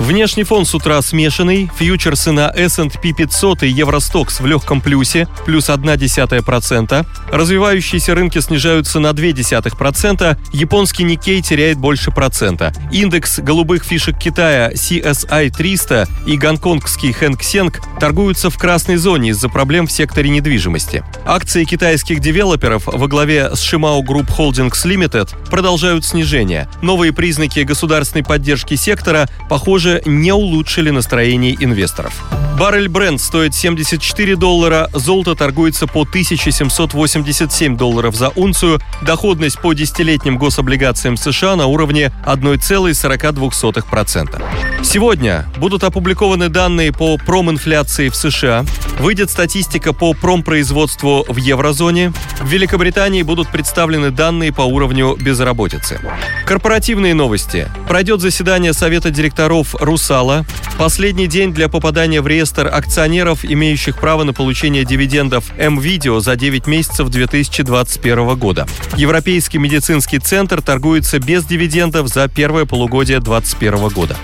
Внешний фон с утра смешанный. Фьючерсы на S&P 500 и Евростокс в легком плюсе, плюс 0,1%. Развивающиеся рынки снижаются на 0,2%. Японский Никей теряет больше процента. Индекс голубых фишек Китая CSI 300 и гонконгский Хэнк Сенг торгуются в красной зоне из-за проблем в секторе недвижимости. Акции китайских девелоперов во главе с Shimao Group Holdings Limited продолжают снижение. Новые признаки государственной поддержки сектора, похоже, также не улучшили настроение инвесторов. Баррель бренд стоит 74 доллара, золото торгуется по 1787 долларов за унцию, доходность по десятилетним гособлигациям США на уровне 1,42%. Сегодня будут опубликованы данные по проминфляции в США, выйдет статистика по промпроизводству в еврозоне, в Великобритании будут представлены данные по уровню безработицы. Корпоративные новости. Пройдет заседание Совета директоров «Русала». Последний день для попадания в реестр акционеров, имеющих право на получение дивидендов М-Видео за 9 месяцев 2021 года. Европейский медицинский центр торгуется без дивидендов за первое полугодие 2021 года.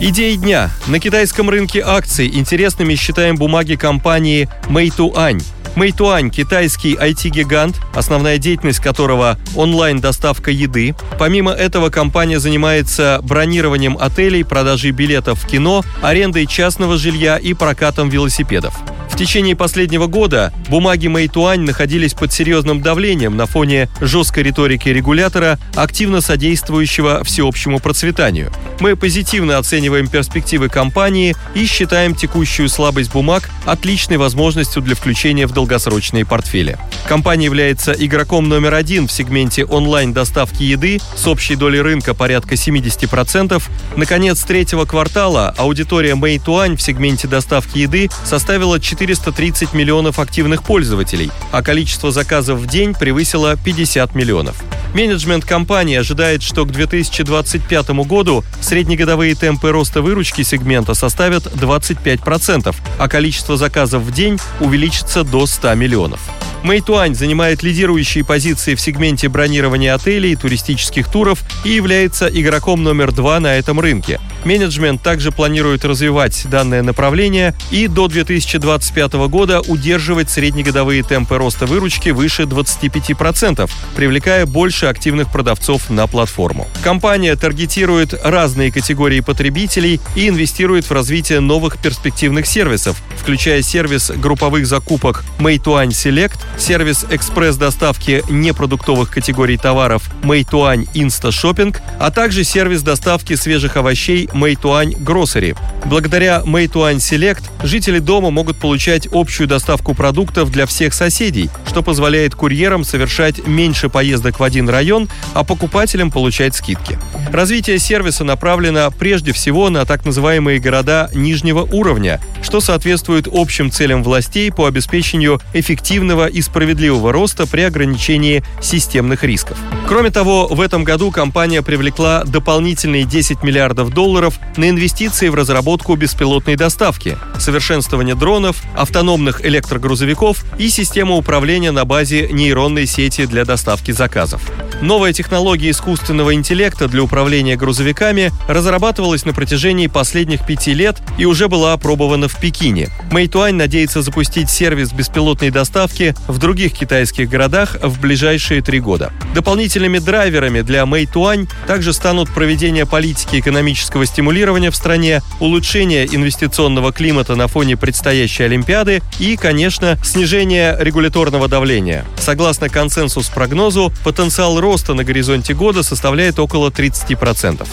Идеи дня. На китайском рынке акций интересными считаем бумаги компании Meituan. Meituan – китайский IT-гигант, основная деятельность которого – онлайн-доставка еды. Помимо этого, компания занимается бронированием отелей, продажей билетов в кино, арендой частного жилья и прокатом велосипедов течение последнего года бумаги Мэйтуань находились под серьезным давлением на фоне жесткой риторики регулятора, активно содействующего всеобщему процветанию. Мы позитивно оцениваем перспективы компании и считаем текущую слабость бумаг отличной возможностью для включения в долгосрочные портфели. Компания является игроком номер один в сегменте онлайн-доставки еды с общей долей рынка порядка 70%. Наконец третьего квартала аудитория Мэйтуань в сегменте доставки еды составила 4 430 миллионов активных пользователей, а количество заказов в день превысило 50 миллионов. Менеджмент компании ожидает, что к 2025 году среднегодовые темпы роста выручки сегмента составят 25%, а количество заказов в день увеличится до 100 миллионов. Мэйтуань занимает лидирующие позиции в сегменте бронирования отелей и туристических туров и является игроком номер два на этом рынке. Менеджмент также планирует развивать данное направление и до 2025 года удерживать среднегодовые темпы роста выручки выше 25%, привлекая больше активных продавцов на платформу. Компания таргетирует разные категории потребителей и инвестирует в развитие новых перспективных сервисов, включая сервис групповых закупок Meituan Select, сервис экспресс-доставки непродуктовых категорий товаров Meituan Insta Shopping, а также сервис доставки свежих овощей Meituan Grocery. Благодаря Meituan Select жители дома могут получать общую доставку продуктов для всех соседей, что позволяет курьерам совершать меньше поездок в один район, а покупателям получать скидки. Развитие сервиса направлено прежде всего на так называемые города нижнего уровня, что соответствует общим целям властей по обеспечению эффективного и справедливого роста при ограничении системных рисков. Кроме того, в этом году компания привлекла дополнительные 10 миллиардов долларов на инвестиции в разработку беспилотной доставки, совершенствование дронов, автономных электрогрузовиков и систему управления на базе нейронной сети для доставки заказов. Новая технология искусственного интеллекта для управления грузовиками разрабатывалась на протяжении последних пяти лет и уже была опробована в Пекине. Meituan надеется запустить сервис беспилотной доставки в других китайских городах в ближайшие три года. Дополнительными драйверами для Meituan также станут проведение политики экономического стимулирования в стране, улучшение инвестиционного климата на фоне предстоящей Олимпиады и, конечно, снижение регуляторного давления. Согласно консенсус-прогнозу, потенциал роста на горизонте года составляет около 30%.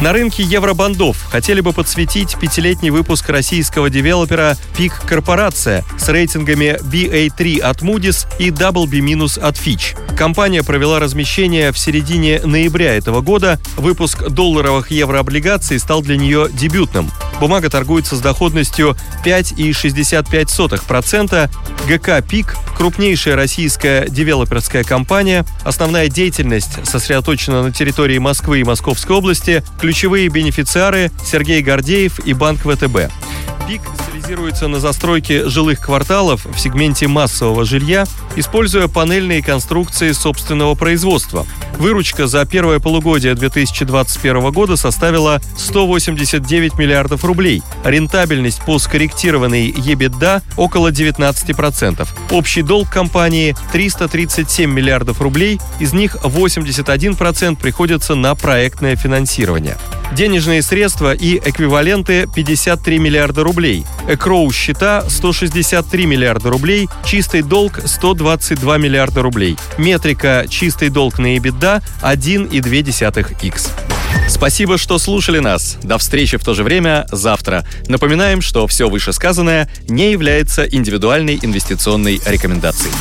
На рынке евробандов хотели бы подсветить пятилетний выпуск российского девелопера «Пик Корпорация» с рейтингами BA3 от Moody's и WB- от Fitch. Компания провела размещение в середине ноября этого года. Выпуск долларовых еврооблигаций стал для нее дебютным. Бумага торгуется с доходностью 5,65%. ГК «Пик» – крупнейшая российская девелоперская компания. Основная деятельность сосредоточена на территории Москвы и Московской области. Ключевые бенефициары – Сергей Гордеев и Банк ВТБ. БИК специализируется на застройке жилых кварталов в сегменте массового жилья, используя панельные конструкции собственного производства. Выручка за первое полугодие 2021 года составила 189 миллиардов рублей. Рентабельность по скорректированной EBITDA около 19%. Общий долг компании 337 миллиардов рублей, из них 81% приходится на проектное финансирование. Денежные средства и эквиваленты 53 миллиарда рублей. Экроу счета 163 миллиарда рублей, чистый долг 122 миллиарда рублей. Метрика чистый долг на EBITDA 1,2x. Спасибо, что слушали нас. До встречи в то же время завтра. Напоминаем, что все вышесказанное не является индивидуальной инвестиционной рекомендацией.